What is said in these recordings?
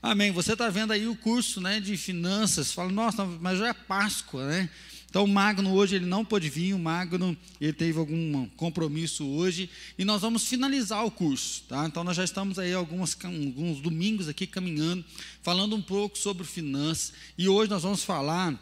Amém. Você está vendo aí o curso né, de finanças. Fala, nossa, mas já é Páscoa, né? Então o Magno hoje ele não pôde vir, o Magno ele teve algum compromisso hoje e nós vamos finalizar o curso, tá? Então nós já estamos aí algumas, alguns domingos aqui caminhando, falando um pouco sobre finanças e hoje nós vamos falar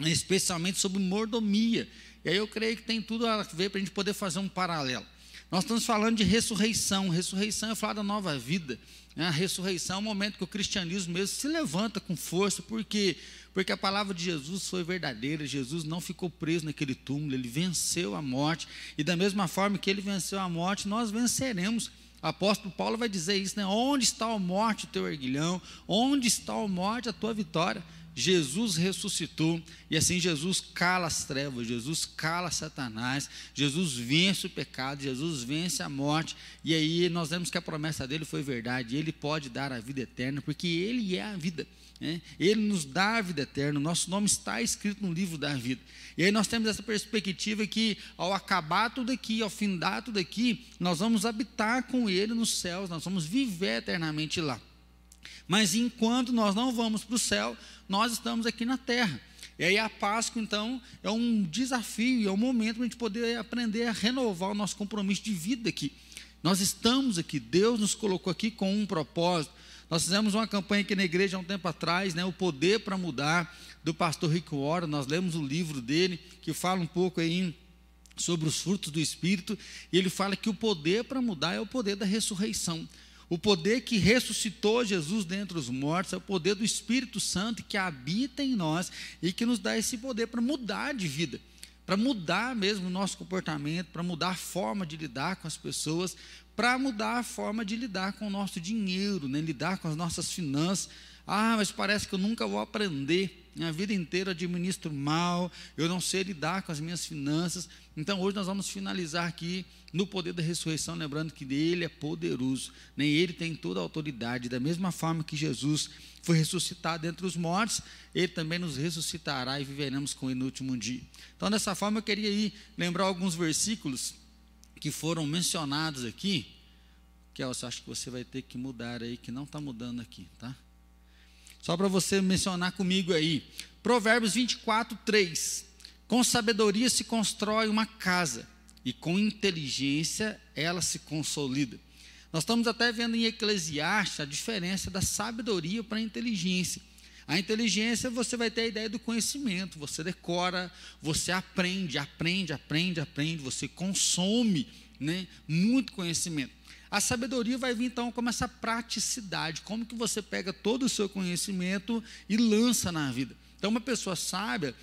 especialmente sobre mordomia. E aí eu creio que tem tudo a ver para a gente poder fazer um paralelo. Nós estamos falando de ressurreição. Ressurreição é falar da nova vida. Né? A ressurreição é o momento que o cristianismo mesmo se levanta com força, porque porque a palavra de Jesus foi verdadeira. Jesus não ficou preso naquele túmulo, ele venceu a morte. E da mesma forma que ele venceu a morte, nós venceremos. O apóstolo Paulo vai dizer isso, né? Onde está a morte, o teu erguilhão? Onde está a morte, a tua vitória? Jesus ressuscitou e assim Jesus cala as trevas, Jesus cala Satanás, Jesus vence o pecado, Jesus vence a morte, e aí nós vemos que a promessa dele foi verdade, ele pode dar a vida eterna, porque ele é a vida. Né? Ele nos dá a vida eterna, nosso nome está escrito no livro da vida. E aí nós temos essa perspectiva que, ao acabar tudo aqui, ao findar tudo aqui, nós vamos habitar com Ele nos céus, nós vamos viver eternamente lá. Mas enquanto nós não vamos para o céu, nós estamos aqui na terra. E aí a Páscoa, então, é um desafio, é um momento para a gente poder aprender a renovar o nosso compromisso de vida aqui. Nós estamos aqui, Deus nos colocou aqui com um propósito. Nós fizemos uma campanha aqui na igreja há um tempo atrás, né, o poder para mudar, do pastor Rick Warren. Nós lemos o livro dele, que fala um pouco aí sobre os frutos do Espírito, e ele fala que o poder para mudar é o poder da ressurreição. O poder que ressuscitou Jesus dentre os mortos é o poder do Espírito Santo que habita em nós e que nos dá esse poder para mudar de vida para mudar mesmo o nosso comportamento, para mudar a forma de lidar com as pessoas, para mudar a forma de lidar com o nosso dinheiro, né? lidar com as nossas finanças. Ah, mas parece que eu nunca vou aprender. Minha vida inteira eu administro mal, eu não sei lidar com as minhas finanças. Então hoje nós vamos finalizar aqui no poder da ressurreição, lembrando que Ele é poderoso, nem Ele tem toda a autoridade. Da mesma forma que Jesus foi ressuscitado entre os mortos, Ele também nos ressuscitará e viveremos com Ele no último dia. Então, dessa forma, eu queria ir lembrar alguns versículos que foram mencionados aqui. Que eu acho que você vai ter que mudar aí, que não está mudando aqui, tá? Só para você mencionar comigo aí. Provérbios 24, 3. Com sabedoria se constrói uma casa, e com inteligência ela se consolida. Nós estamos até vendo em Eclesiastes a diferença da sabedoria para a inteligência. A inteligência você vai ter a ideia do conhecimento, você decora, você aprende, aprende, aprende, aprende, você consome né, muito conhecimento. A sabedoria vai vir então com essa praticidade, como que você pega todo o seu conhecimento e lança na vida. Então, uma pessoa sábia,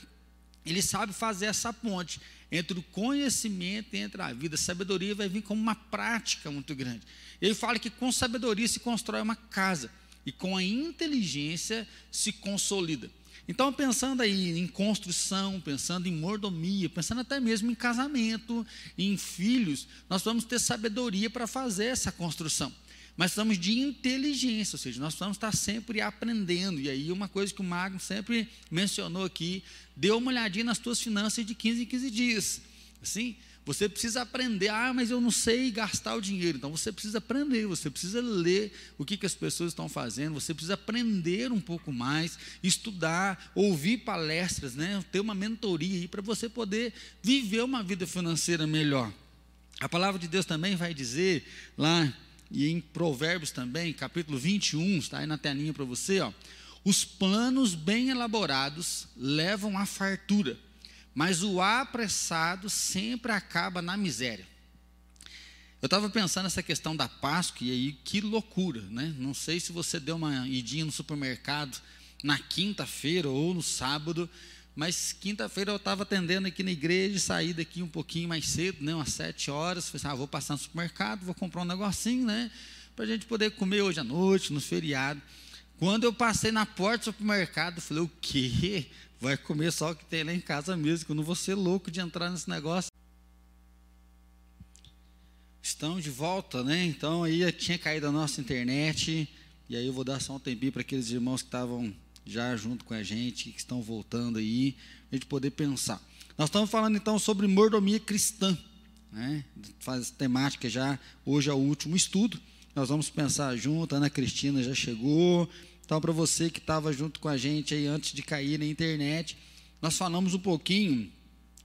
ele sabe fazer essa ponte entre o conhecimento e entre a vida. A sabedoria vai vir como uma prática muito grande. Ele fala que com sabedoria se constrói uma casa e com a inteligência se consolida. Então, pensando aí em construção, pensando em mordomia, pensando até mesmo em casamento, em filhos, nós vamos ter sabedoria para fazer essa construção. Mas precisamos de inteligência, ou seja, nós precisamos estar sempre aprendendo. E aí, uma coisa que o Magno sempre mencionou aqui: dê uma olhadinha nas tuas finanças de 15 em 15 dias. Assim, você precisa aprender, ah, mas eu não sei gastar o dinheiro. Então você precisa aprender, você precisa ler o que, que as pessoas estão fazendo, você precisa aprender um pouco mais, estudar, ouvir palestras, né? ter uma mentoria para você poder viver uma vida financeira melhor. A palavra de Deus também vai dizer lá, e em Provérbios também, capítulo 21, está aí na telinha para você, ó. Os planos bem elaborados levam à fartura mas o apressado sempre acaba na miséria. Eu estava pensando nessa questão da Páscoa e aí que loucura, né? Não sei se você deu uma idinha no supermercado na quinta-feira ou no sábado, mas quinta-feira eu estava atendendo aqui na igreja, saí daqui um pouquinho mais cedo, né? Umas sete horas, falei assim, ah, vou passar no supermercado, vou comprar um negocinho, né? Para a gente poder comer hoje à noite, no feriado. Quando eu passei na porta do supermercado, falei, o quê? vai comer só o que tem lá em casa mesmo, que eu não vou ser louco de entrar nesse negócio. Estão de volta, né? Então aí tinha caído a nossa internet, e aí eu vou dar só um tempinho para aqueles irmãos que estavam já junto com a gente, que estão voltando aí, a gente poder pensar. Nós estamos falando então sobre mordomia cristã, né? Faz temática já, hoje é o último estudo. Nós vamos pensar junto, Ana Cristina já chegou, Então, para você que estava junto com a gente aí antes de cair na internet, nós falamos um pouquinho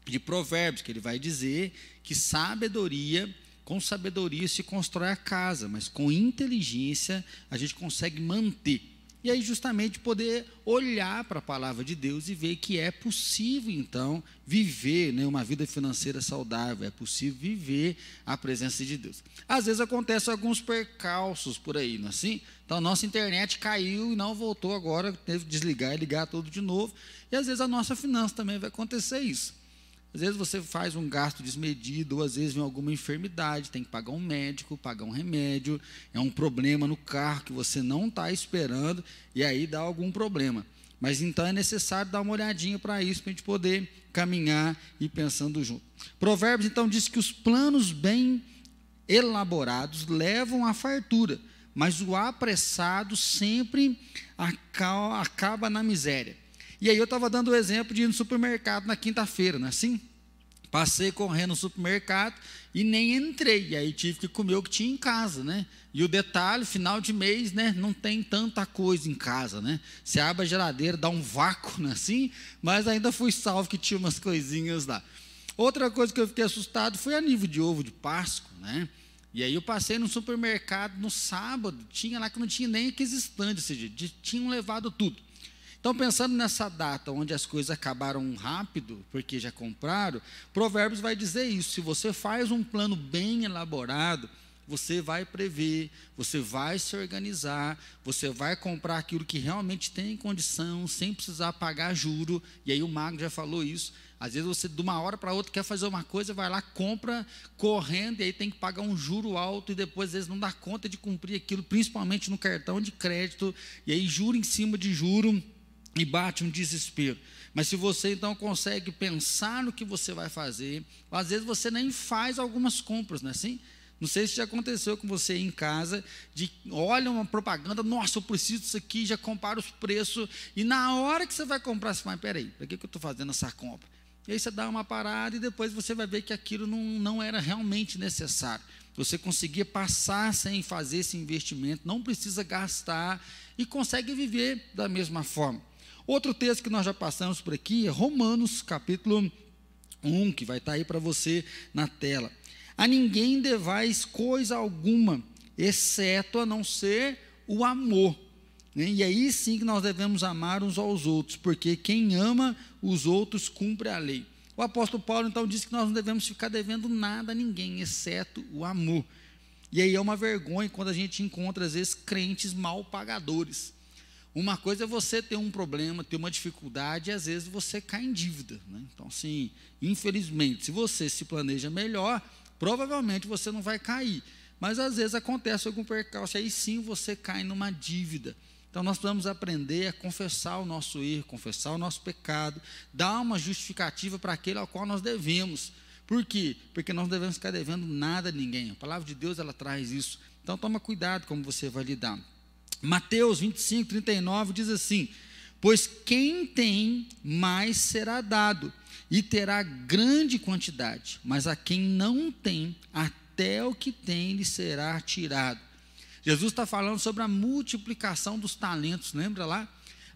de Provérbios, que ele vai dizer que sabedoria, com sabedoria se constrói a casa, mas com inteligência a gente consegue manter. E aí, justamente, poder olhar para a palavra de Deus e ver que é possível, então, viver né, uma vida financeira saudável, é possível viver a presença de Deus. Às vezes acontecem alguns percalços por aí, não é assim? Então, nossa internet caiu e não voltou agora, teve que desligar e ligar tudo de novo. E às vezes a nossa finança também vai acontecer isso. Às vezes você faz um gasto desmedido, ou às vezes vem alguma enfermidade, tem que pagar um médico, pagar um remédio, é um problema no carro que você não está esperando, e aí dá algum problema. Mas então é necessário dar uma olhadinha para isso, para a gente poder caminhar e pensando junto. Provérbios então diz que os planos bem elaborados levam à fartura, mas o apressado sempre acaba na miséria. E aí eu estava dando o exemplo de ir no supermercado na quinta-feira, não é assim? Passei correndo no supermercado e nem entrei. E aí tive que comer o que tinha em casa, né? E o detalhe, final de mês, né? Não tem tanta coisa em casa, né? Você abre a geladeira, dá um vácuo, né? Assim, mas ainda fui salvo que tinha umas coisinhas lá. Outra coisa que eu fiquei assustado foi a nível de ovo de Páscoa, né? E aí eu passei no supermercado no sábado, tinha lá que não tinha nem aqueles estandes, ou seja, tinham levado tudo. Então, pensando nessa data onde as coisas acabaram rápido, porque já compraram, Provérbios vai dizer isso. Se você faz um plano bem elaborado, você vai prever, você vai se organizar, você vai comprar aquilo que realmente tem condição, sem precisar pagar juro. E aí o Mago já falou isso. Às vezes você, de uma hora para outra, quer fazer uma coisa, vai lá, compra correndo, e aí tem que pagar um juro alto, e depois, às vezes, não dá conta de cumprir aquilo, principalmente no cartão de crédito, e aí juro em cima de juro e bate um desespero. Mas se você então consegue pensar no que você vai fazer, às vezes você nem faz algumas compras, não é assim? Não sei se já aconteceu com você em casa, de olha uma propaganda, nossa, eu preciso disso aqui, já compara os preços, e na hora que você vai comprar, você fala, peraí, para que, que eu estou fazendo essa compra? E aí você dá uma parada e depois você vai ver que aquilo não, não era realmente necessário. Você conseguia passar sem fazer esse investimento, não precisa gastar e consegue viver da mesma forma. Outro texto que nós já passamos por aqui é Romanos, capítulo 1, que vai estar aí para você na tela. A ninguém devais coisa alguma, exceto a não ser o amor. Né? E aí sim que nós devemos amar uns aos outros, porque quem ama os outros cumpre a lei. O apóstolo Paulo então diz que nós não devemos ficar devendo nada a ninguém, exceto o amor. E aí é uma vergonha quando a gente encontra, às vezes, crentes mal pagadores. Uma coisa é você ter um problema, ter uma dificuldade, e às vezes você cai em dívida. Né? Então, assim, infelizmente, se você se planeja melhor, provavelmente você não vai cair. Mas às vezes acontece algum percalço, aí sim você cai numa dívida. Então nós precisamos aprender a confessar o nosso erro, confessar o nosso pecado, dar uma justificativa para aquele ao qual nós devemos. Por quê? Porque nós não devemos ficar devendo nada a ninguém. A palavra de Deus ela traz isso. Então toma cuidado como você vai lidar. Mateus 25, 39 diz assim: Pois quem tem, mais será dado, e terá grande quantidade, mas a quem não tem, até o que tem lhe será tirado. Jesus está falando sobre a multiplicação dos talentos, lembra lá?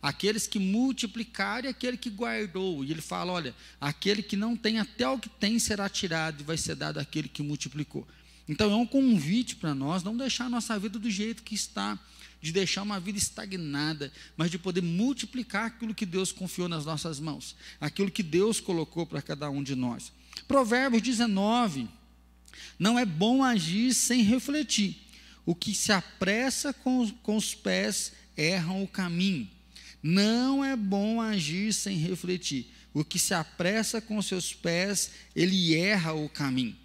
Aqueles que multiplicaram e aquele que guardou. E ele fala: olha, aquele que não tem, até o que tem será tirado, e vai ser dado àquele que multiplicou. Então é um convite para nós não deixar a nossa vida do jeito que está de deixar uma vida estagnada, mas de poder multiplicar aquilo que Deus confiou nas nossas mãos, aquilo que Deus colocou para cada um de nós. Provérbios 19: Não é bom agir sem refletir. O que se apressa com, com os pés erram o caminho. Não é bom agir sem refletir. O que se apressa com seus pés, ele erra o caminho.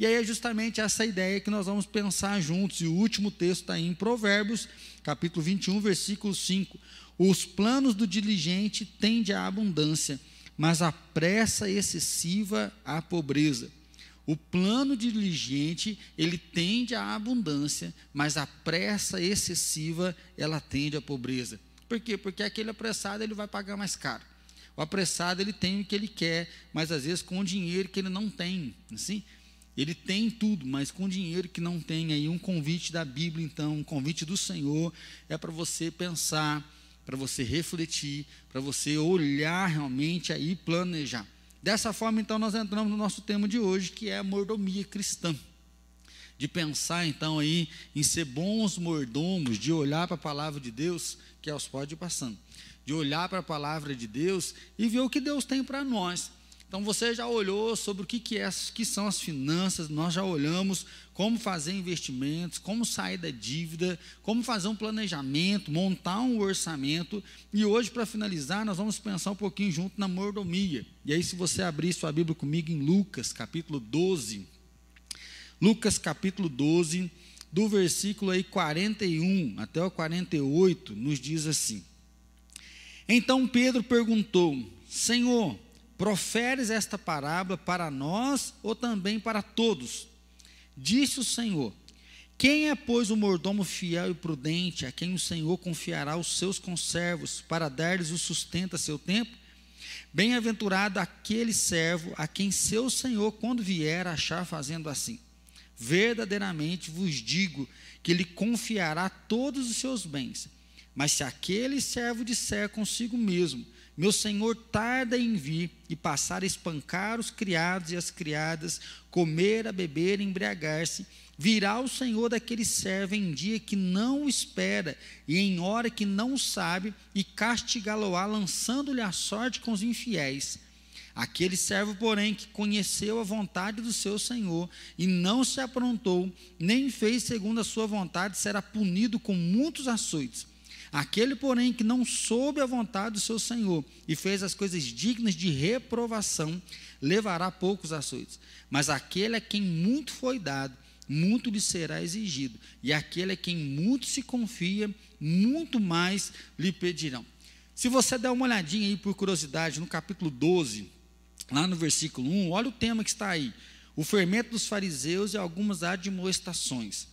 E aí é justamente essa ideia que nós vamos pensar juntos. E o último texto está em Provérbios, capítulo 21, versículo 5. Os planos do diligente tendem à abundância, mas a pressa excessiva à pobreza. O plano diligente, ele tende à abundância, mas a pressa excessiva, ela tende à pobreza. Por quê? Porque aquele apressado, ele vai pagar mais caro. O apressado, ele tem o que ele quer, mas às vezes com o dinheiro que ele não tem, assim? Ele tem tudo, mas com dinheiro que não tem aí um convite da Bíblia, então, um convite do Senhor é para você pensar, para você refletir, para você olhar realmente aí e planejar. Dessa forma, então, nós entramos no nosso tema de hoje, que é a mordomia cristã. De pensar, então, aí em ser bons mordomos, de olhar para a palavra de Deus, que é os pode passando, de olhar para a palavra de Deus e ver o que Deus tem para nós. Então você já olhou sobre o que, que, é, que são as finanças, nós já olhamos como fazer investimentos, como sair da dívida, como fazer um planejamento, montar um orçamento. E hoje, para finalizar, nós vamos pensar um pouquinho junto na mordomia. E aí, se você abrir sua Bíblia comigo em Lucas, capítulo 12. Lucas, capítulo 12, do versículo aí 41 até o 48, nos diz assim. Então Pedro perguntou: Senhor, Proferes esta parábola para nós ou também para todos? Disse o Senhor: Quem é, pois, o mordomo fiel e prudente, a quem o Senhor confiará os seus conservos, para dar-lhes o sustento a seu tempo? Bem-aventurado aquele servo a quem seu Senhor, quando vier, achar fazendo assim. Verdadeiramente vos digo que lhe confiará todos os seus bens. Mas se aquele servo disser consigo mesmo, meu senhor tarda em vir e passar a espancar os criados e as criadas, comer, a beber, embriagar-se. Virá o senhor daquele servo em dia que não espera e em hora que não sabe, e castigá-lo-á, lançando-lhe a sorte com os infiéis. Aquele servo, porém, que conheceu a vontade do seu senhor e não se aprontou, nem fez segundo a sua vontade, será punido com muitos açoites. Aquele, porém, que não soube a vontade do seu Senhor e fez as coisas dignas de reprovação, levará poucos açoites. Mas aquele a quem muito foi dado, muito lhe será exigido. E aquele a quem muito se confia, muito mais lhe pedirão. Se você der uma olhadinha aí por curiosidade no capítulo 12, lá no versículo 1, olha o tema que está aí: o fermento dos fariseus e algumas admoestações.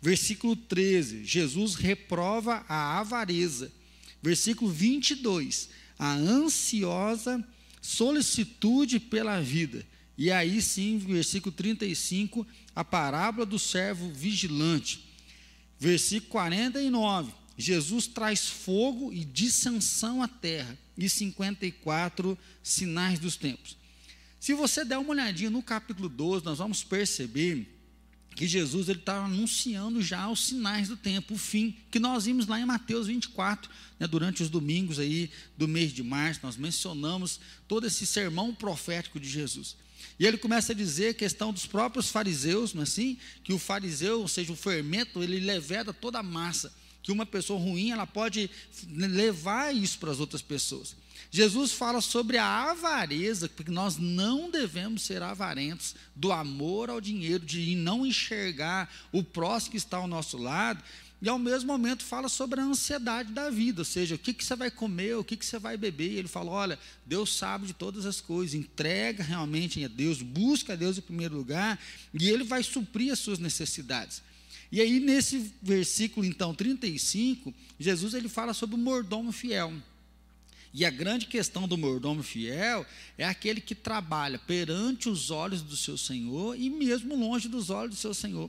Versículo 13, Jesus reprova a avareza. Versículo 22, a ansiosa solicitude pela vida. E aí sim, versículo 35, a parábola do servo vigilante. Versículo 49, Jesus traz fogo e dissensão à terra. E 54, sinais dos tempos. Se você der uma olhadinha no capítulo 12, nós vamos perceber que Jesus ele está anunciando já os sinais do tempo, o fim, que nós vimos lá em Mateus 24, né, durante os domingos aí do mês de março, nós mencionamos todo esse sermão profético de Jesus. E ele começa a dizer questão dos próprios fariseus, não é assim? Que o fariseu, ou seja, o fermento, ele leveda toda a massa, que uma pessoa ruim, ela pode levar isso para as outras pessoas. Jesus fala sobre a avareza, porque nós não devemos ser avarentos do amor ao dinheiro, de não enxergar o próximo que está ao nosso lado, e ao mesmo momento fala sobre a ansiedade da vida, ou seja, o que, que você vai comer, o que, que você vai beber. E ele fala: olha, Deus sabe de todas as coisas, entrega realmente a Deus, busca a Deus em primeiro lugar, e Ele vai suprir as suas necessidades. E aí, nesse versículo, então, 35, Jesus ele fala sobre o mordomo fiel. E a grande questão do mordomo fiel é aquele que trabalha perante os olhos do seu Senhor e mesmo longe dos olhos do seu Senhor.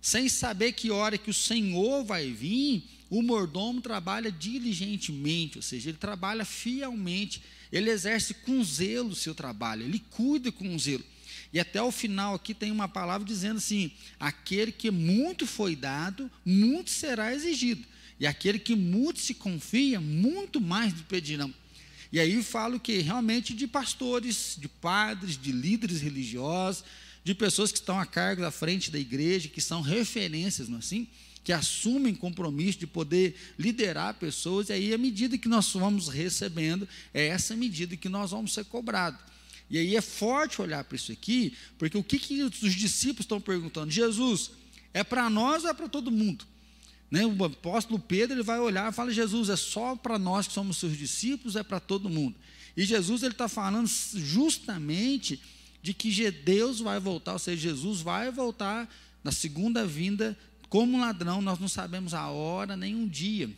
Sem saber que hora que o Senhor vai vir, o mordomo trabalha diligentemente, ou seja, ele trabalha fielmente, ele exerce com zelo o seu trabalho, ele cuida com zelo. E até o final aqui tem uma palavra dizendo assim: aquele que muito foi dado, muito será exigido. E aquele que muito se confia, muito mais pedirão. E aí falo que realmente de pastores, de padres, de líderes religiosos, de pessoas que estão a cargo da frente da igreja, que são referências, não é assim? Que assumem compromisso de poder liderar pessoas, e aí a medida que nós vamos recebendo, é essa medida que nós vamos ser cobrados. E aí é forte olhar para isso aqui, porque o que, que os discípulos estão perguntando? Jesus, é para nós ou é para todo mundo? Né? O apóstolo Pedro ele vai olhar e fala: Jesus, é só para nós que somos seus discípulos, é para todo mundo. E Jesus ele está falando justamente de que Deus vai voltar, ou seja, Jesus vai voltar na segunda vinda como ladrão, nós não sabemos a hora nem um dia.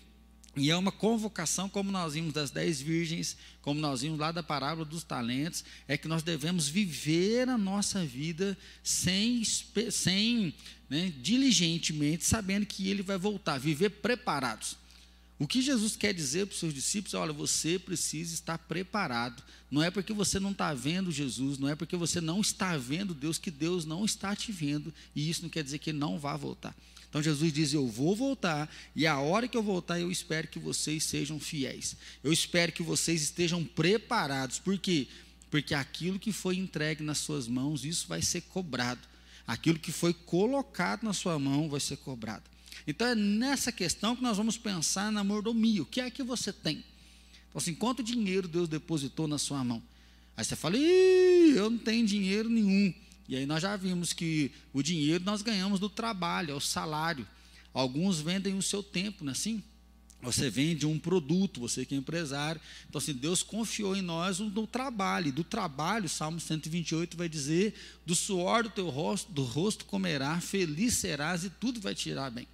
E é uma convocação, como nós vimos das dez virgens, como nós vimos lá da parábola dos talentos, é que nós devemos viver a nossa vida sem, sem né, diligentemente, sabendo que ele vai voltar, viver preparados. O que Jesus quer dizer para os seus discípulos é: olha, você precisa estar preparado. Não é porque você não está vendo Jesus, não é porque você não está vendo Deus que Deus não está te vendo, e isso não quer dizer que ele não vá voltar. Então Jesus diz: Eu vou voltar, e a hora que eu voltar, eu espero que vocês sejam fiéis. Eu espero que vocês estejam preparados. Por quê? Porque aquilo que foi entregue nas suas mãos, isso vai ser cobrado. Aquilo que foi colocado na sua mão vai ser cobrado. Então é nessa questão que nós vamos pensar na mordomia. O que é que você tem? Então, assim, quanto dinheiro Deus depositou na sua mão? Aí você fala, Ih, eu não tenho dinheiro nenhum. E aí nós já vimos que o dinheiro nós ganhamos do trabalho, é o salário. Alguns vendem o seu tempo, não é assim? Você vende um produto, você que é empresário. Então, assim, Deus confiou em nós no trabalho. E do trabalho, Salmo 128 vai dizer: do suor do teu rosto, do rosto comerá, feliz serás e tudo vai te tirar bem.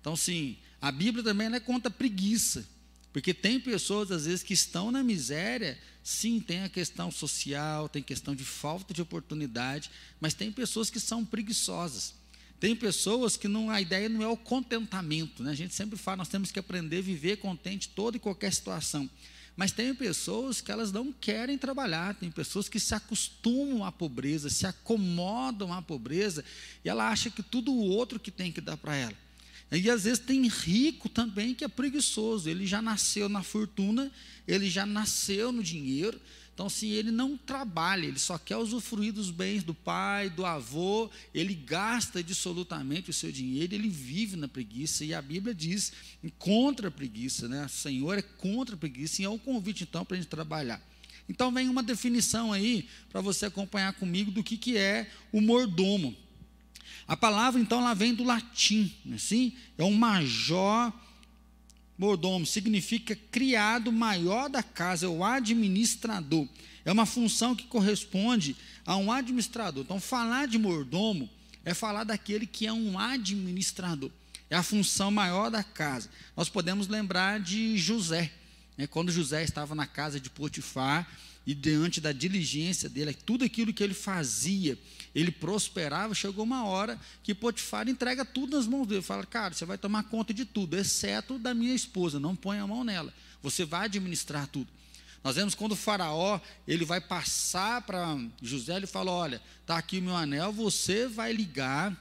Então, sim, a Bíblia também é contra preguiça. Porque tem pessoas, às vezes, que estão na miséria, sim, tem a questão social, tem questão de falta de oportunidade, mas tem pessoas que são preguiçosas. Tem pessoas que não, a ideia não é o contentamento, né? a gente sempre fala, nós temos que aprender a viver contente toda e qualquer situação. Mas tem pessoas que elas não querem trabalhar, tem pessoas que se acostumam à pobreza, se acomodam à pobreza, e ela acha que tudo o outro que tem que dar para ela. E às vezes tem rico também que é preguiçoso, ele já nasceu na fortuna, ele já nasceu no dinheiro, então se ele não trabalha, ele só quer usufruir dos bens do pai, do avô, ele gasta absolutamente o seu dinheiro, ele vive na preguiça, e a Bíblia diz contra a preguiça, né? O Senhor é contra a preguiça, e é um convite então para a gente trabalhar. Então vem uma definição aí para você acompanhar comigo do que, que é o mordomo. A palavra, então, ela vem do latim, é assim? É um major mordomo, significa criado maior da casa, é o administrador. É uma função que corresponde a um administrador. Então, falar de mordomo é falar daquele que é um administrador. É a função maior da casa. Nós podemos lembrar de José. Né? Quando José estava na casa de Potifar, e diante da diligência dele, tudo aquilo que ele fazia, ele prosperava, chegou uma hora que Potifar entrega tudo nas mãos dele, fala, cara, você vai tomar conta de tudo, exceto da minha esposa, não põe a mão nela, você vai administrar tudo. Nós vemos quando o faraó, ele vai passar para José, ele fala, olha, está aqui o meu anel, você vai ligar,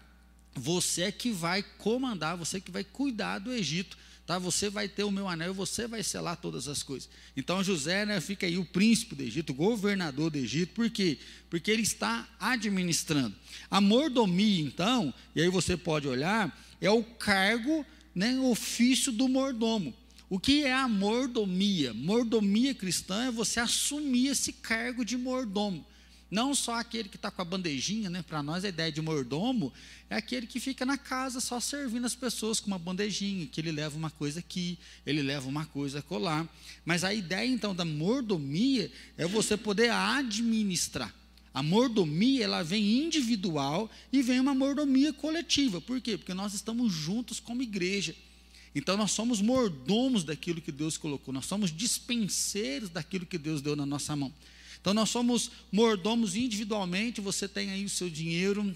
você é que vai comandar, você é que vai cuidar do Egito, tá? Você vai ter o meu anel, você vai selar todas as coisas. Então José, né, fica aí o príncipe do Egito, o governador do Egito, por quê? Porque ele está administrando. A mordomia, então, e aí você pode olhar, é o cargo, né, ofício do mordomo. O que é a mordomia? Mordomia cristã é você assumir esse cargo de mordomo. Não só aquele que está com a bandejinha, né? Para nós a ideia de mordomo é aquele que fica na casa só servindo as pessoas com uma bandejinha, que ele leva uma coisa aqui, ele leva uma coisa colar. Mas a ideia então da mordomia é você poder administrar. A mordomia ela vem individual e vem uma mordomia coletiva. Por quê? Porque nós estamos juntos como igreja. Então nós somos mordomos daquilo que Deus colocou, nós somos dispenseiros daquilo que Deus deu na nossa mão. Então nós somos mordomos individualmente, você tem aí o seu dinheiro,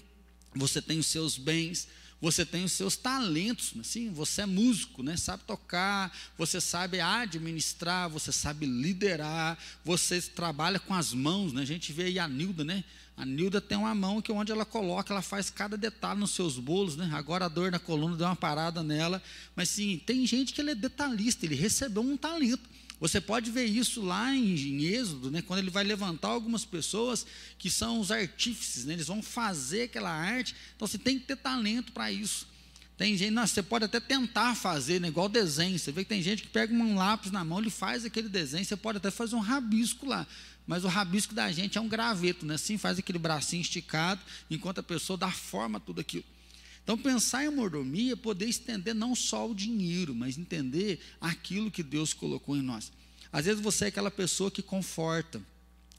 você tem os seus bens, você tem os seus talentos, assim, você é músico, né? sabe tocar, você sabe administrar, você sabe liderar, você trabalha com as mãos, né? a gente vê aí a Nilda, né? A Nilda tem uma mão que onde ela coloca, ela faz cada detalhe nos seus bolos, né? Agora a dor na coluna deu uma parada nela, mas sim, tem gente que ele é detalhista, ele recebeu um talento. Você pode ver isso lá em, em Êxodo, né, quando ele vai levantar algumas pessoas que são os artífices, né, eles vão fazer aquela arte. Então você tem que ter talento para isso. Tem gente, não, você pode até tentar fazer, né, igual desenho. Você vê que tem gente que pega um lápis na mão, ele faz aquele desenho, você pode até fazer um rabisco lá. Mas o rabisco da gente é um graveto, né? Assim faz aquele bracinho esticado, enquanto a pessoa dá forma a tudo aquilo. Então, pensar em mordomia é poder estender não só o dinheiro, mas entender aquilo que Deus colocou em nós. Às vezes você é aquela pessoa que conforta,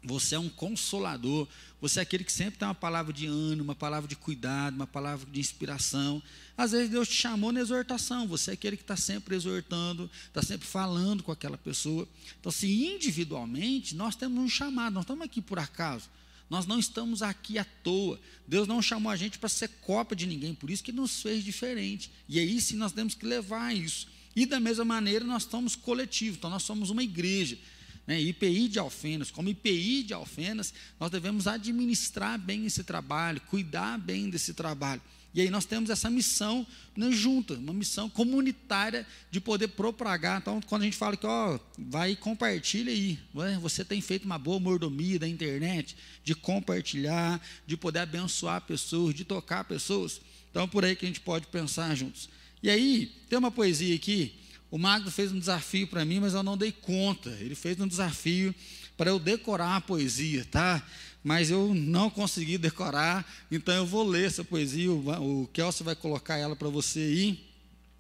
Você é um consolador. Você é aquele que sempre tem uma palavra de ânimo, uma palavra de cuidado, uma palavra de inspiração. Às vezes Deus te chamou na exortação. Você é aquele que está sempre exortando, está sempre falando com aquela pessoa. Então, se individualmente, nós temos um chamado. Nós estamos aqui por acaso. Nós não estamos aqui à toa. Deus não chamou a gente para ser cópia de ninguém, por isso que nos fez diferente. E aí sim nós temos que levar isso. E da mesma maneira nós estamos coletivos, então nós somos uma igreja. Né? IPI de Alfenas, como IPI de Alfenas, nós devemos administrar bem esse trabalho, cuidar bem desse trabalho. E aí nós temos essa missão né, junta, uma missão comunitária de poder propagar. Então, quando a gente fala que, ó, vai e compartilha aí, né, você tem feito uma boa mordomia da internet, de compartilhar, de poder abençoar pessoas, de tocar pessoas. Então, por aí que a gente pode pensar juntos. E aí, tem uma poesia aqui, o Magno fez um desafio para mim, mas eu não dei conta. Ele fez um desafio para eu decorar a poesia, tá? Mas eu não consegui decorar, então eu vou ler essa poesia. O, Kelso vai colocar ela para você aí.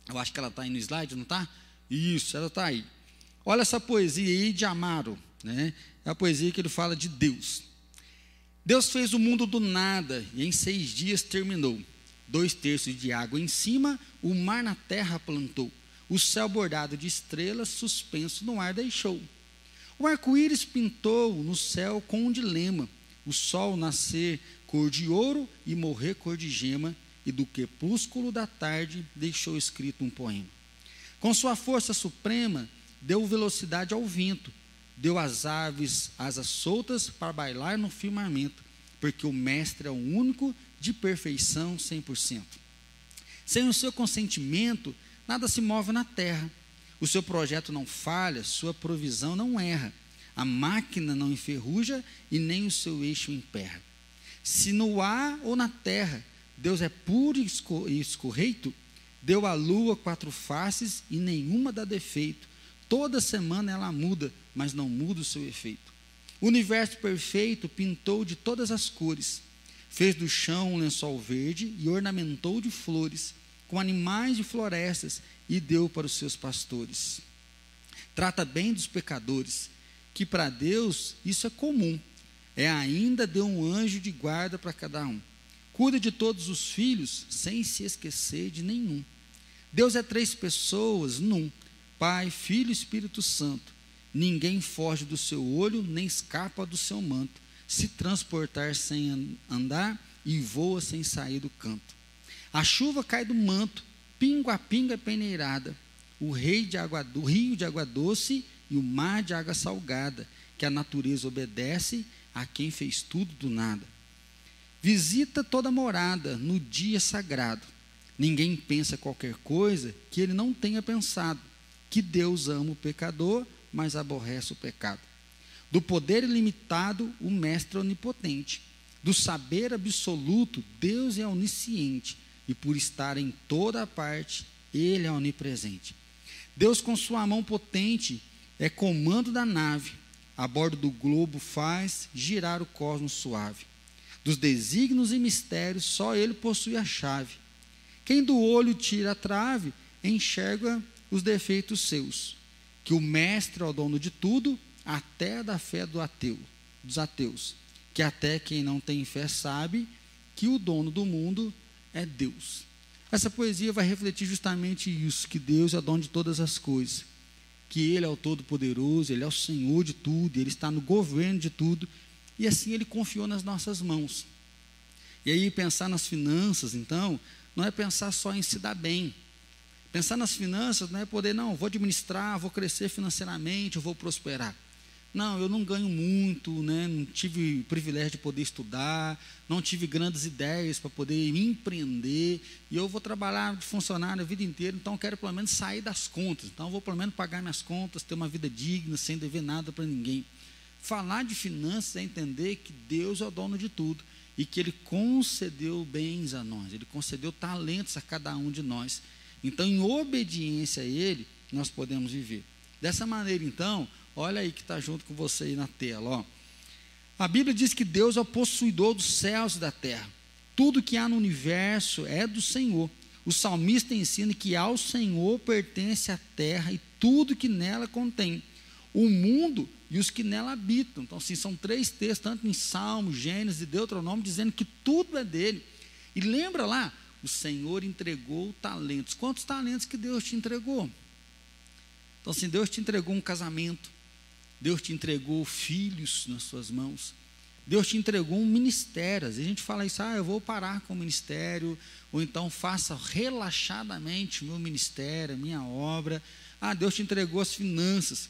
Eu acho que ela está aí no slide, não está? Isso, ela está aí. Olha essa poesia aí de Amaro, né? É a poesia que ele fala de Deus. Deus fez o mundo do nada e em seis dias terminou. Dois terços de água em cima, o mar na terra plantou. O céu bordado de estrelas, suspenso no ar deixou. O arco-íris pintou no céu com um dilema o sol nascer cor de ouro e morrer cor de gema, e do crepúsculo da tarde deixou escrito um poema. Com sua força suprema, deu velocidade ao vento, deu às aves asas soltas para bailar no firmamento, porque o Mestre é o único de perfeição 100%. Sem o seu consentimento, nada se move na terra. O seu projeto não falha, sua provisão não erra a máquina não enferruja e nem o seu eixo emperra. Se no ar ou na terra Deus é puro e escorreito, deu a lua quatro faces e nenhuma dá defeito. Toda semana ela muda, mas não muda o seu efeito. O universo perfeito pintou de todas as cores, fez do chão um lençol verde e ornamentou de flores, com animais de florestas e deu para os seus pastores. Trata bem dos pecadores, que para Deus isso é comum. É ainda deu um anjo de guarda para cada um. Cuida de todos os filhos, sem se esquecer de nenhum. Deus é três pessoas num: Pai, Filho e Espírito Santo. Ninguém foge do seu olho, nem escapa do seu manto. Se transportar sem andar e voa sem sair do canto. A chuva cai do manto, pingo a pinga é peneirada. O rei de água, do rio de água doce e o mar de água salgada, que a natureza obedece a quem fez tudo do nada. Visita toda morada no dia sagrado. Ninguém pensa qualquer coisa que ele não tenha pensado, que Deus ama o pecador, mas aborrece o pecado. Do poder ilimitado, o mestre é onipotente. Do saber absoluto, Deus é onisciente. E por estar em toda parte, ele é onipresente. Deus, com sua mão potente, é comando da nave, a bordo do globo faz girar o cosmos suave. Dos desígnios e mistérios, só ele possui a chave. Quem do olho tira a trave, enxerga os defeitos seus. Que o mestre é o dono de tudo, até da fé do ateu, dos ateus. Que até quem não tem fé sabe que o dono do mundo é Deus. Essa poesia vai refletir justamente isso, que Deus é dono de todas as coisas que Ele é o Todo-Poderoso, Ele é o Senhor de tudo, Ele está no governo de tudo, e assim Ele confiou nas nossas mãos. E aí, pensar nas finanças, então, não é pensar só em se dar bem. Pensar nas finanças não é poder, não, vou administrar, vou crescer financeiramente, vou prosperar. Não, eu não ganho muito, né? não tive privilégio de poder estudar, não tive grandes ideias para poder empreender, e eu vou trabalhar de funcionário a vida inteira, então eu quero pelo menos sair das contas. Então eu vou pelo menos pagar minhas contas, ter uma vida digna, sem dever nada para ninguém. Falar de finanças é entender que Deus é o dono de tudo e que Ele concedeu bens a nós, Ele concedeu talentos a cada um de nós. Então, em obediência a Ele, nós podemos viver. Dessa maneira, então, Olha aí que está junto com você aí na tela. Ó. A Bíblia diz que Deus é o possuidor dos céus e da terra. Tudo que há no universo é do Senhor. O salmista ensina que ao Senhor pertence a terra e tudo que nela contém. o mundo e os que nela habitam. Então, assim, são três textos, tanto em Salmo, Gênesis e Deuteronômio, dizendo que tudo é dele. E lembra lá, o Senhor entregou talentos. Quantos talentos que Deus te entregou? Então, assim, Deus te entregou um casamento, Deus te entregou filhos nas suas mãos, Deus te entregou um ministério. Às a gente fala isso, ah, eu vou parar com o ministério, ou então faça relaxadamente o meu ministério, a minha obra. Ah, Deus te entregou as finanças.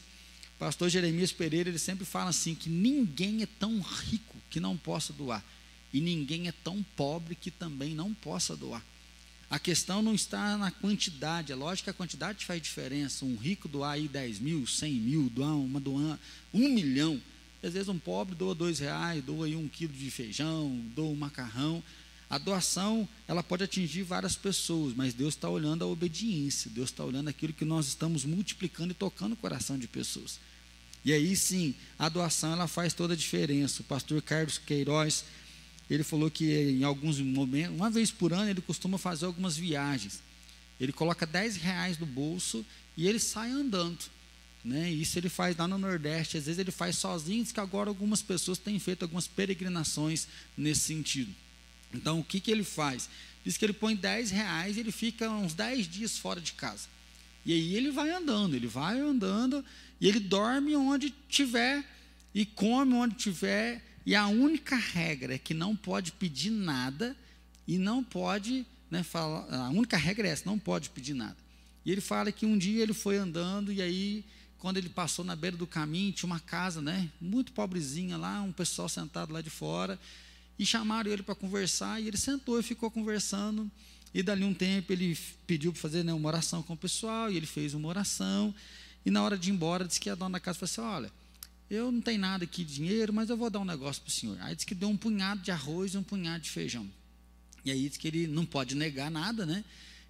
Pastor Jeremias Pereira, ele sempre fala assim: que ninguém é tão rico que não possa doar, e ninguém é tão pobre que também não possa doar. A questão não está na quantidade, é lógico que a quantidade faz diferença. Um rico doar aí 10 mil, 100 mil, doar uma doar um milhão. Às vezes um pobre doa dois reais, doa aí um quilo de feijão, doa um macarrão. A doação, ela pode atingir várias pessoas, mas Deus está olhando a obediência, Deus está olhando aquilo que nós estamos multiplicando e tocando o coração de pessoas. E aí sim, a doação ela faz toda a diferença. O pastor Carlos Queiroz, ele falou que em alguns momentos, uma vez por ano, ele costuma fazer algumas viagens. Ele coloca 10 reais no bolso e ele sai andando. Né? Isso ele faz lá no Nordeste, às vezes ele faz sozinho, diz que agora algumas pessoas têm feito algumas peregrinações nesse sentido. Então, o que, que ele faz? Diz que ele põe 10 reais e ele fica uns 10 dias fora de casa. E aí ele vai andando, ele vai andando e ele dorme onde tiver e come onde tiver. E a única regra é que não pode pedir nada e não pode, né, falar, a única regra é essa, não pode pedir nada. E ele fala que um dia ele foi andando e aí quando ele passou na beira do caminho, tinha uma casa, né, muito pobrezinha lá, um pessoal sentado lá de fora, e chamaram ele para conversar, e ele sentou e ficou conversando, e dali um tempo ele pediu para fazer né, uma oração com o pessoal, e ele fez uma oração, e na hora de ir embora, disse que a dona da casa falou assim: Olha, eu não tenho nada aqui de dinheiro, mas eu vou dar um negócio para o senhor. Aí disse que deu um punhado de arroz e um punhado de feijão. E aí disse que ele não pode negar nada, né?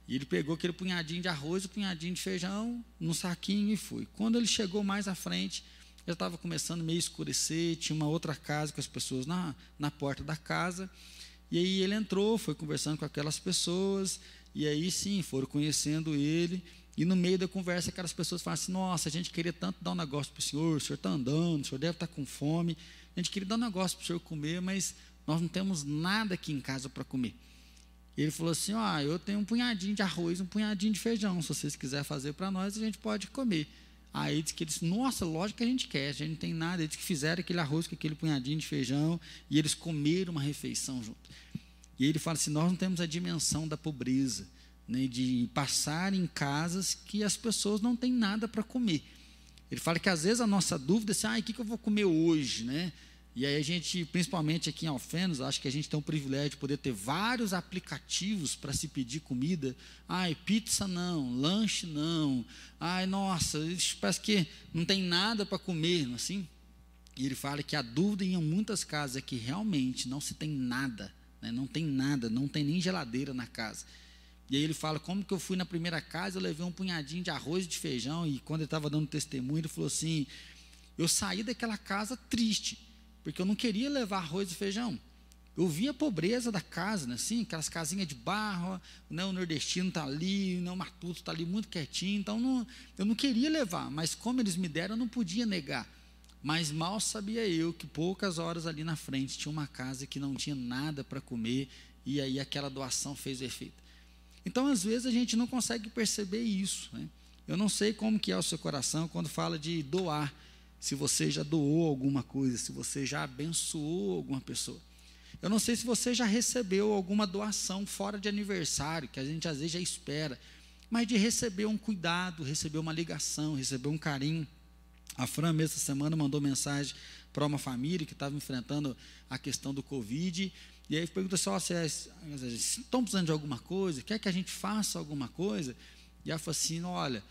E ele pegou aquele punhadinho de arroz, o punhadinho de feijão, num saquinho e foi. Quando ele chegou mais à frente, já estava começando meio a escurecer, tinha uma outra casa com as pessoas na, na porta da casa. E aí ele entrou, foi conversando com aquelas pessoas, e aí sim, foram conhecendo ele. E no meio da conversa, aquelas pessoas falam assim: Nossa, a gente queria tanto dar um negócio para o senhor, o senhor está andando, o senhor deve estar tá com fome. A gente queria dar um negócio para o senhor comer, mas nós não temos nada aqui em casa para comer. E ele falou assim: Ó, eu tenho um punhadinho de arroz, um punhadinho de feijão. Se vocês quiserem fazer para nós, a gente pode comer. Aí disse que eles, nossa, lógico que a gente quer, a gente não tem nada. Eles que fizeram aquele arroz com aquele punhadinho de feijão e eles comeram uma refeição junto. E ele fala assim: nós não temos a dimensão da pobreza né, de passar em casas que as pessoas não têm nada para comer. Ele fala que às vezes a nossa dúvida é assim, ah, o que, que eu vou comer hoje, né? E aí a gente, principalmente aqui em Alfenos, acho que a gente tem o privilégio de poder ter vários aplicativos para se pedir comida. Ai, pizza não, lanche não. Ai, nossa, parece que não tem nada para comer, assim. E ele fala que a dúvida em muitas casas é que realmente não se tem nada, né? não tem nada, não tem nem geladeira na casa. E aí ele fala, como que eu fui na primeira casa, eu levei um punhadinho de arroz e de feijão, e quando ele estava dando testemunho, ele falou assim, eu saí daquela casa triste, porque eu não queria levar arroz e feijão. Eu vi a pobreza da casa, né, assim, aquelas casinhas de barro, né, o nordestino está ali, né, o matuto está ali muito quietinho, então não, eu não queria levar, mas como eles me deram, eu não podia negar. Mas mal sabia eu que poucas horas ali na frente tinha uma casa que não tinha nada para comer, e aí aquela doação fez o efeito. Então, às vezes, a gente não consegue perceber isso. Né? Eu não sei como que é o seu coração quando fala de doar. Se você já doou alguma coisa, se você já abençoou alguma pessoa. Eu não sei se você já recebeu alguma doação fora de aniversário, que a gente às vezes já espera, mas de receber um cuidado, receber uma ligação, receber um carinho. A Fran, essa semana, mandou mensagem para uma família que estava enfrentando a questão do Covid e aí pergunta só se estão precisando de alguma coisa, quer que a gente faça alguma coisa? E ela falou assim: olha,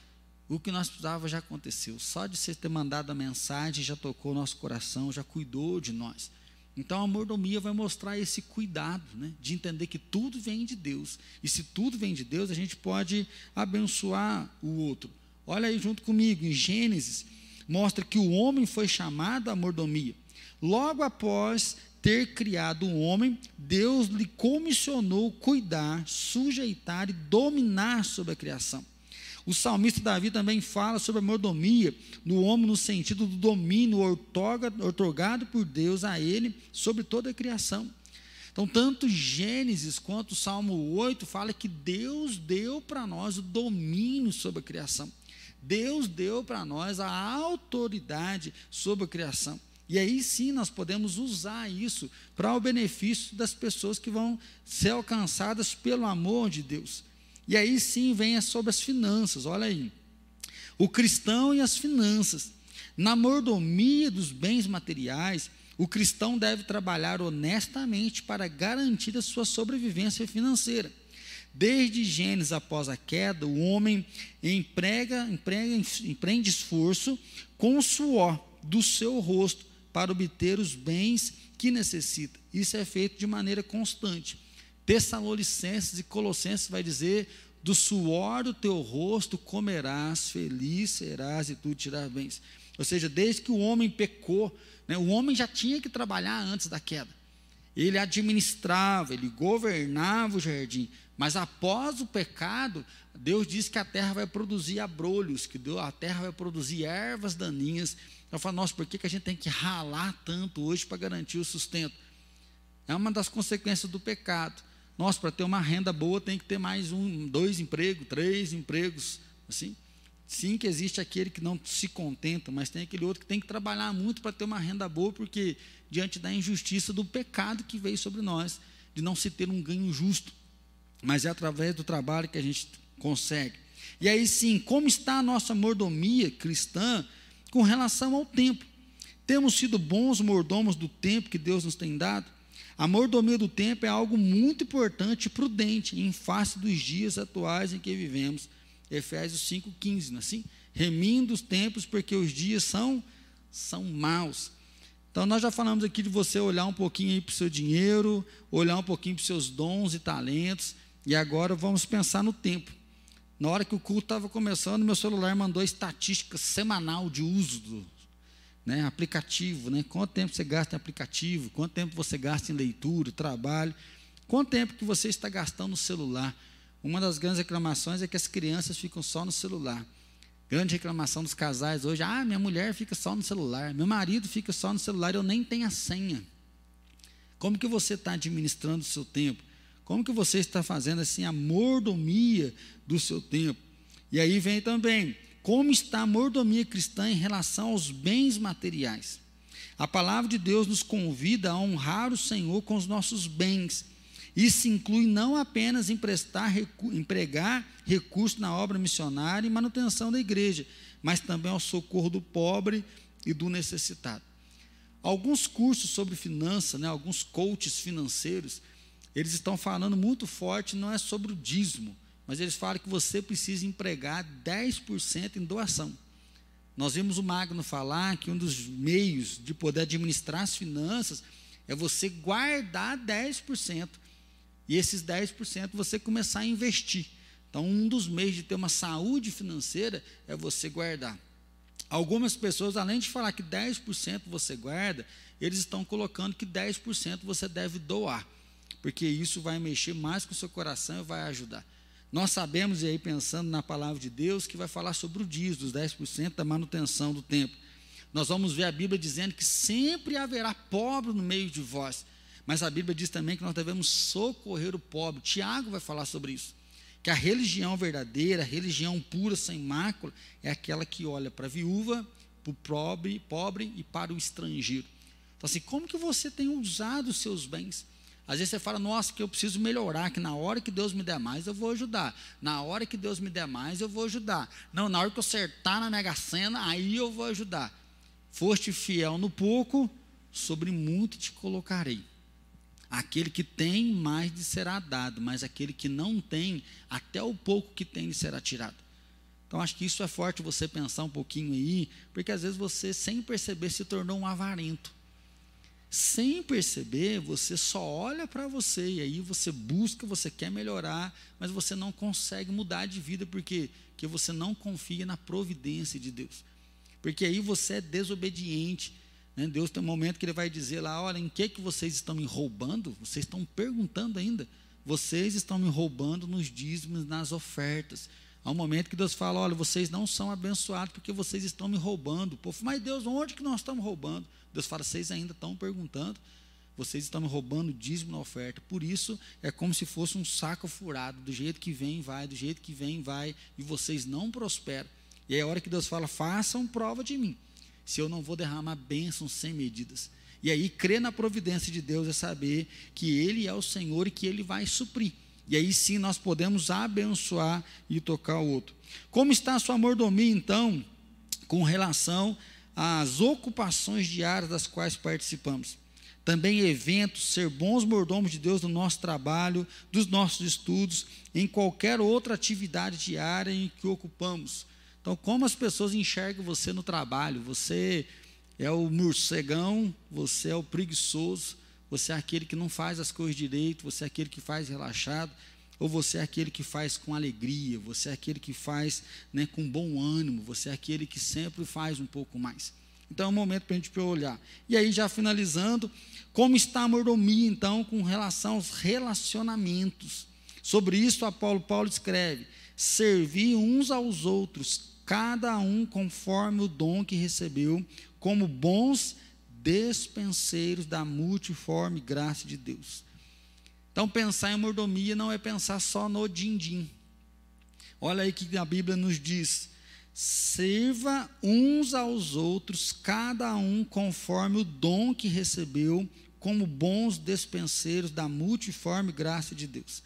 o que nós precisávamos já aconteceu. Só de você ter mandado a mensagem já tocou o nosso coração, já cuidou de nós. Então a mordomia vai mostrar esse cuidado, né, de entender que tudo vem de Deus. E se tudo vem de Deus, a gente pode abençoar o outro. Olha aí junto comigo, em Gênesis, mostra que o homem foi chamado à mordomia. Logo após ter criado o homem, Deus lhe comissionou cuidar, sujeitar e dominar sobre a criação. O salmista Davi também fala sobre a mordomia no homem no sentido do domínio otorgado por Deus a ele sobre toda a criação. Então, tanto Gênesis quanto o Salmo 8 fala que Deus deu para nós o domínio sobre a criação. Deus deu para nós a autoridade sobre a criação. E aí sim nós podemos usar isso para o benefício das pessoas que vão ser alcançadas pelo amor de Deus. E aí sim vem sobre as finanças, olha aí. O cristão e as finanças. Na mordomia dos bens materiais, o cristão deve trabalhar honestamente para garantir a sua sobrevivência financeira. Desde Gênesis após a queda, o homem emprega, emprega, empreende esforço com o suor do seu rosto para obter os bens que necessita. Isso é feito de maneira constante. Tessalonicenses e Colossenses vai dizer: do suor do teu rosto comerás, feliz serás e tu tirar bens. Ou seja, desde que o homem pecou, né, o homem já tinha que trabalhar antes da queda. Ele administrava, ele governava o jardim, mas após o pecado, Deus diz que a terra vai produzir abrolhos, que a terra vai produzir ervas daninhas. Eu falo, nossa, por que, que a gente tem que ralar tanto hoje para garantir o sustento? É uma das consequências do pecado. Nossa, para ter uma renda boa tem que ter mais um, dois empregos, três empregos, assim. Sim que existe aquele que não se contenta, mas tem aquele outro que tem que trabalhar muito para ter uma renda boa, porque diante da injustiça do pecado que veio sobre nós, de não se ter um ganho justo mas é através do trabalho que a gente consegue. E aí sim, como está a nossa mordomia cristã com relação ao tempo? Temos sido bons mordomos do tempo que Deus nos tem dado? A mordomia do tempo é algo muito importante e prudente em face dos dias atuais em que vivemos. Efésios 5,15, não é assim? Remindo os tempos, porque os dias são, são maus. Então, nós já falamos aqui de você olhar um pouquinho para o seu dinheiro, olhar um pouquinho para os seus dons e talentos, e agora vamos pensar no tempo. Na hora que o culto estava começando, meu celular mandou estatística semanal de uso do né, aplicativo. Né? Quanto tempo você gasta em aplicativo, quanto tempo você gasta em leitura, trabalho, quanto tempo que você está gastando no celular. Uma das grandes reclamações é que as crianças ficam só no celular. Grande reclamação dos casais hoje, ah, minha mulher fica só no celular, meu marido fica só no celular, eu nem tenho a senha. Como que você está administrando o seu tempo? Como que você está fazendo assim a mordomia do seu tempo? E aí vem também, como está a mordomia cristã em relação aos bens materiais? A palavra de Deus nos convida a honrar o Senhor com os nossos bens. Isso inclui não apenas emprestar, recu empregar recursos na obra missionária e manutenção da igreja, mas também ao socorro do pobre e do necessitado. Alguns cursos sobre finanças, né, alguns coaches financeiros, eles estão falando muito forte, não é sobre o dízimo, mas eles falam que você precisa empregar 10% em doação. Nós vimos o Magno falar que um dos meios de poder administrar as finanças é você guardar 10%. E esses 10% você começar a investir. Então, um dos meios de ter uma saúde financeira é você guardar. Algumas pessoas, além de falar que 10% você guarda, eles estão colocando que 10% você deve doar porque isso vai mexer mais com o seu coração e vai ajudar. Nós sabemos, e aí pensando na palavra de Deus, que vai falar sobre o dízimo, dos 10% da manutenção do templo. Nós vamos ver a Bíblia dizendo que sempre haverá pobre no meio de vós. Mas a Bíblia diz também que nós devemos socorrer o pobre. Tiago vai falar sobre isso. Que a religião verdadeira, a religião pura, sem mácula, é aquela que olha para a viúva, para o pobre, pobre e para o estrangeiro. Então, assim, como que você tem usado os seus bens? Às vezes você fala, nossa, que eu preciso melhorar, que na hora que Deus me der mais, eu vou ajudar. Na hora que Deus me der mais, eu vou ajudar. Não, na hora que eu acertar na Mega Sena, aí eu vou ajudar. Foste fiel no pouco, sobre muito te colocarei. Aquele que tem, mais lhe será dado, mas aquele que não tem, até o pouco que tem lhe será tirado. Então acho que isso é forte você pensar um pouquinho aí, porque às vezes você, sem perceber, se tornou um avarento sem perceber, você só olha para você e aí você busca, você quer melhorar, mas você não consegue mudar de vida porque que você não confia na providência de Deus. Porque aí você é desobediente. Né? Deus tem um momento que Ele vai dizer lá: olha, em que, que vocês estão me roubando? Vocês estão perguntando ainda. Vocês estão me roubando nos dízimos, nas ofertas. Há um momento que Deus fala: olha, vocês não são abençoados porque vocês estão me roubando. Povo, mas Deus, onde que nós estamos roubando? Deus fala: vocês ainda estão perguntando, vocês estão me roubando dízimo na oferta. Por isso, é como se fosse um saco furado: do jeito que vem, vai, do jeito que vem, vai, e vocês não prosperam. E é a hora que Deus fala: façam prova de mim, se eu não vou derramar bênçãos sem medidas. E aí, crer na providência de Deus é saber que Ele é o Senhor e que Ele vai suprir. E aí sim nós podemos abençoar e tocar o outro. Como está a sua mordomia, então, com relação às ocupações diárias das quais participamos? Também eventos, ser bons mordomos de Deus no nosso trabalho, dos nossos estudos, em qualquer outra atividade diária em que ocupamos. Então, como as pessoas enxergam você no trabalho? Você é o morcegão, você é o preguiçoso, você é aquele que não faz as coisas direito, você é aquele que faz relaxado, ou você é aquele que faz com alegria, você é aquele que faz né, com bom ânimo, você é aquele que sempre faz um pouco mais. Então é um momento para a gente olhar. E aí, já finalizando, como está a mordomia, então, com relação aos relacionamentos? Sobre isso, a Paulo, Paulo escreve: servir uns aos outros, cada um conforme o dom que recebeu, como bons despenseiros da multiforme graça de Deus. Então, pensar em mordomia não é pensar só no din-din. Olha aí que a Bíblia nos diz: serva uns aos outros, cada um conforme o dom que recebeu, como bons despenseiros da multiforme graça de Deus.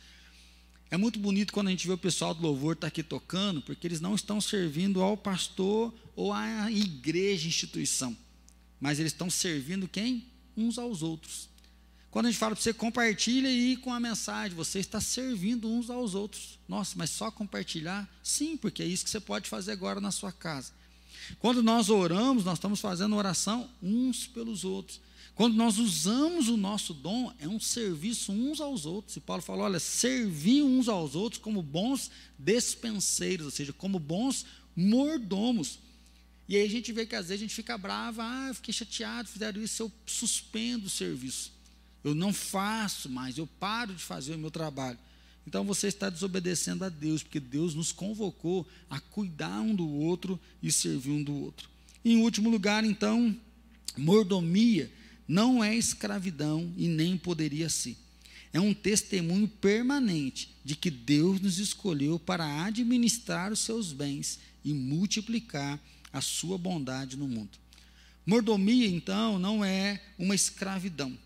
É muito bonito quando a gente vê o pessoal do louvor estar tá aqui tocando, porque eles não estão servindo ao pastor ou à igreja, instituição mas eles estão servindo quem? Uns aos outros. Quando a gente fala para você, compartilha aí com a mensagem, você está servindo uns aos outros. Nossa, mas só compartilhar? Sim, porque é isso que você pode fazer agora na sua casa. Quando nós oramos, nós estamos fazendo oração uns pelos outros. Quando nós usamos o nosso dom, é um serviço uns aos outros. E Paulo falou: olha, servir uns aos outros como bons despenseiros, ou seja, como bons mordomos. E aí a gente vê que às vezes a gente fica brava, ah, fiquei chateado, fizeram isso, eu suspendo o serviço. Eu não faço mais, eu paro de fazer o meu trabalho. Então você está desobedecendo a Deus, porque Deus nos convocou a cuidar um do outro e servir um do outro. Em último lugar, então, mordomia não é escravidão e nem poderia ser. É um testemunho permanente de que Deus nos escolheu para administrar os seus bens e multiplicar a sua bondade no mundo. Mordomia, então, não é uma escravidão,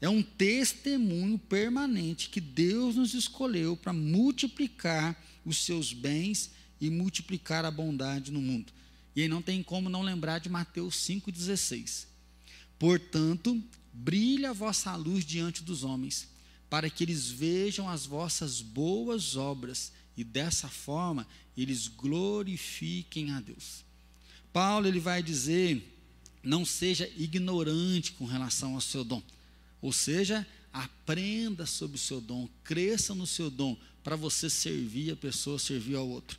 é um testemunho permanente que Deus nos escolheu para multiplicar os seus bens e multiplicar a bondade no mundo. E aí não tem como não lembrar de Mateus 5,16. Portanto, brilha a vossa luz diante dos homens, para que eles vejam as vossas boas obras e dessa forma eles glorifiquem a Deus. Paulo ele vai dizer: não seja ignorante com relação ao seu dom. Ou seja, aprenda sobre o seu dom, cresça no seu dom, para você servir a pessoa, servir ao outro.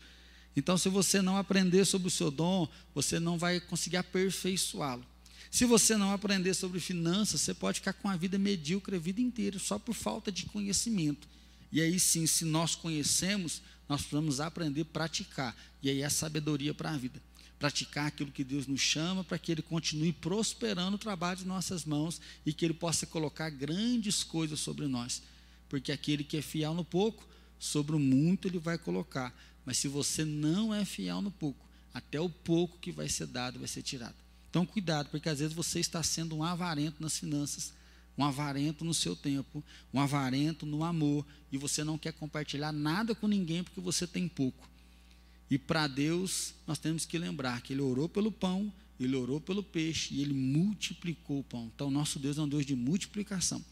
Então, se você não aprender sobre o seu dom, você não vai conseguir aperfeiçoá-lo. Se você não aprender sobre finanças, você pode ficar com a vida medíocre a vida inteira, só por falta de conhecimento. E aí sim, se nós conhecemos, nós precisamos aprender a praticar. E aí é sabedoria para a vida praticar aquilo que Deus nos chama, para que Ele continue prosperando o trabalho de nossas mãos e que Ele possa colocar grandes coisas sobre nós. Porque aquele que é fiel no pouco, sobre o muito Ele vai colocar. Mas se você não é fiel no pouco, até o pouco que vai ser dado vai ser tirado. Então, cuidado, porque às vezes você está sendo um avarento nas finanças, um avarento no seu tempo, um avarento no amor, e você não quer compartilhar nada com ninguém porque você tem pouco. E para Deus, nós temos que lembrar que Ele orou pelo pão, Ele orou pelo peixe e Ele multiplicou o pão. Então, nosso Deus é um Deus de multiplicação.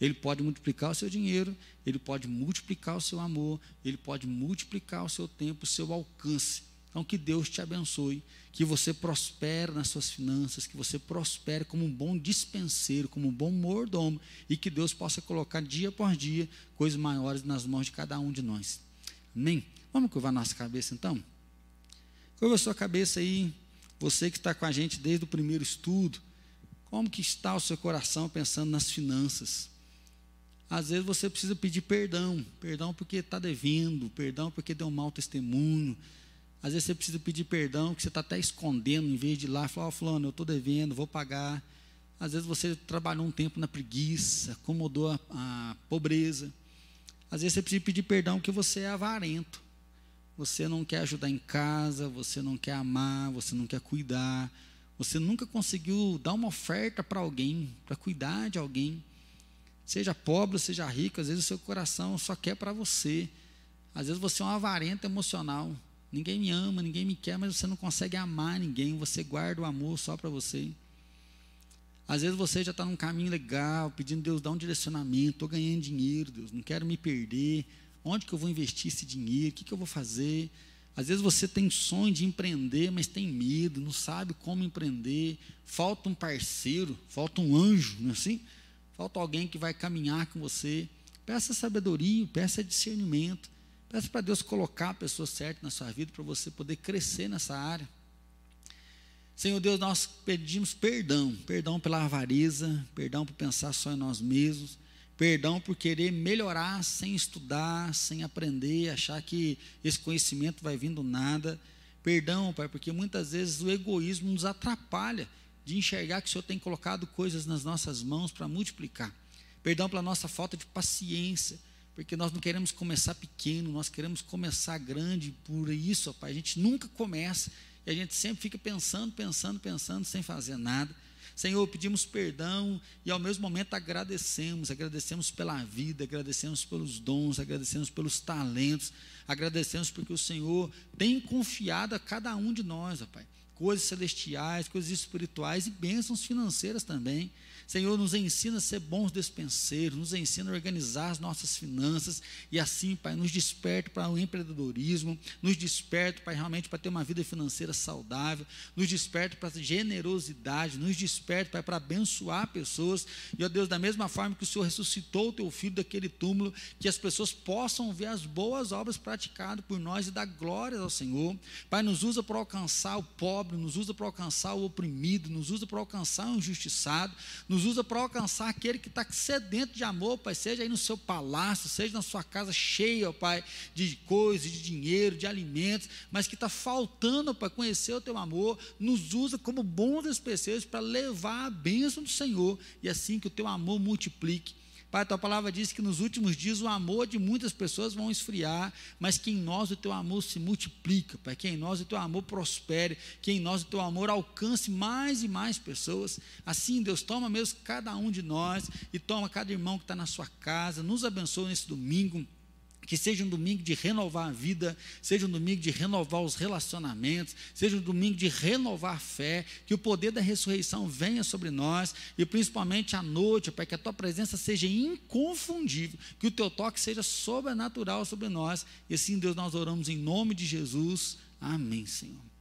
Ele pode multiplicar o seu dinheiro, Ele pode multiplicar o seu amor, Ele pode multiplicar o seu tempo, o seu alcance. Então, que Deus te abençoe, que você prospere nas suas finanças, que você prospere como um bom dispenseiro, como um bom mordomo, e que Deus possa colocar dia por dia coisas maiores nas mãos de cada um de nós. Amém? Vamos curvar nossa cabeça então? Curva sua cabeça aí, você que está com a gente desde o primeiro estudo. Como que está o seu coração pensando nas finanças? Às vezes você precisa pedir perdão, perdão porque está devendo, perdão porque deu um mau testemunho. Às vezes você precisa pedir perdão que você está até escondendo, em vez de ir lá falar, oh, fulano, eu estou devendo, vou pagar. Às vezes você trabalhou um tempo na preguiça, acomodou a, a pobreza. Às vezes você precisa pedir perdão porque você é avarento. Você não quer ajudar em casa, você não quer amar, você não quer cuidar. Você nunca conseguiu dar uma oferta para alguém, para cuidar de alguém. Seja pobre, seja rico, às vezes o seu coração só quer para você. Às vezes você é um avarento emocional. Ninguém me ama, ninguém me quer, mas você não consegue amar ninguém. Você guarda o amor só para você. Às vezes você já está num caminho legal, pedindo Deus dar um direcionamento. Estou ganhando dinheiro, Deus, não quero me perder. Onde que eu vou investir esse dinheiro? O que, que eu vou fazer? Às vezes você tem sonho de empreender, mas tem medo, não sabe como empreender. Falta um parceiro, falta um anjo, não é assim? falta alguém que vai caminhar com você. Peça sabedoria, peça discernimento. Peça para Deus colocar a pessoa certa na sua vida para você poder crescer nessa área. Senhor Deus, nós pedimos perdão, perdão pela avareza, perdão por pensar só em nós mesmos, perdão por querer melhorar sem estudar, sem aprender, achar que esse conhecimento vai vindo nada. Perdão, Pai, porque muitas vezes o egoísmo nos atrapalha de enxergar que o Senhor tem colocado coisas nas nossas mãos para multiplicar. Perdão pela nossa falta de paciência, porque nós não queremos começar pequeno, nós queremos começar grande, por isso, Pai, a gente nunca começa e a gente sempre fica pensando, pensando, pensando, sem fazer nada. Senhor, pedimos perdão e ao mesmo momento agradecemos, agradecemos pela vida, agradecemos pelos dons, agradecemos pelos talentos, agradecemos porque o Senhor tem confiado a cada um de nós, ó Pai coisas celestiais, coisas espirituais e bênçãos financeiras também. Senhor, nos ensina a ser bons despenseiros, nos ensina a organizar as nossas finanças e assim, Pai, nos desperte para o empreendedorismo, nos desperte, Pai, realmente para ter uma vida financeira saudável, nos desperte para generosidade, nos desperte, Pai, para abençoar pessoas. E, ó Deus, da mesma forma que o Senhor ressuscitou o teu filho daquele túmulo, que as pessoas possam ver as boas obras praticadas por nós e dar glórias ao Senhor. Pai, nos usa para alcançar o pobre, nos usa para alcançar o oprimido, nos usa para alcançar o injustiçado, nos nos usa para alcançar aquele que está sedento de amor, Pai, seja aí no seu palácio, seja na sua casa cheia, Pai, de coisas, de dinheiro, de alimentos, mas que está faltando para conhecer o teu amor, nos usa como bons especeiros para levar a bênção do Senhor e assim que o teu amor multiplique Pai, tua palavra diz que nos últimos dias o amor de muitas pessoas vão esfriar, mas que em nós o teu amor se multiplica, Pai, que em nós o teu amor prospere, que em nós o teu amor alcance mais e mais pessoas. Assim, Deus, toma mesmo cada um de nós e toma cada irmão que está na sua casa, nos abençoe nesse domingo que seja um domingo de renovar a vida, seja um domingo de renovar os relacionamentos, seja um domingo de renovar a fé, que o poder da ressurreição venha sobre nós e principalmente à noite, para que a tua presença seja inconfundível, que o teu toque seja sobrenatural sobre nós. E assim, Deus, nós oramos em nome de Jesus. Amém, Senhor.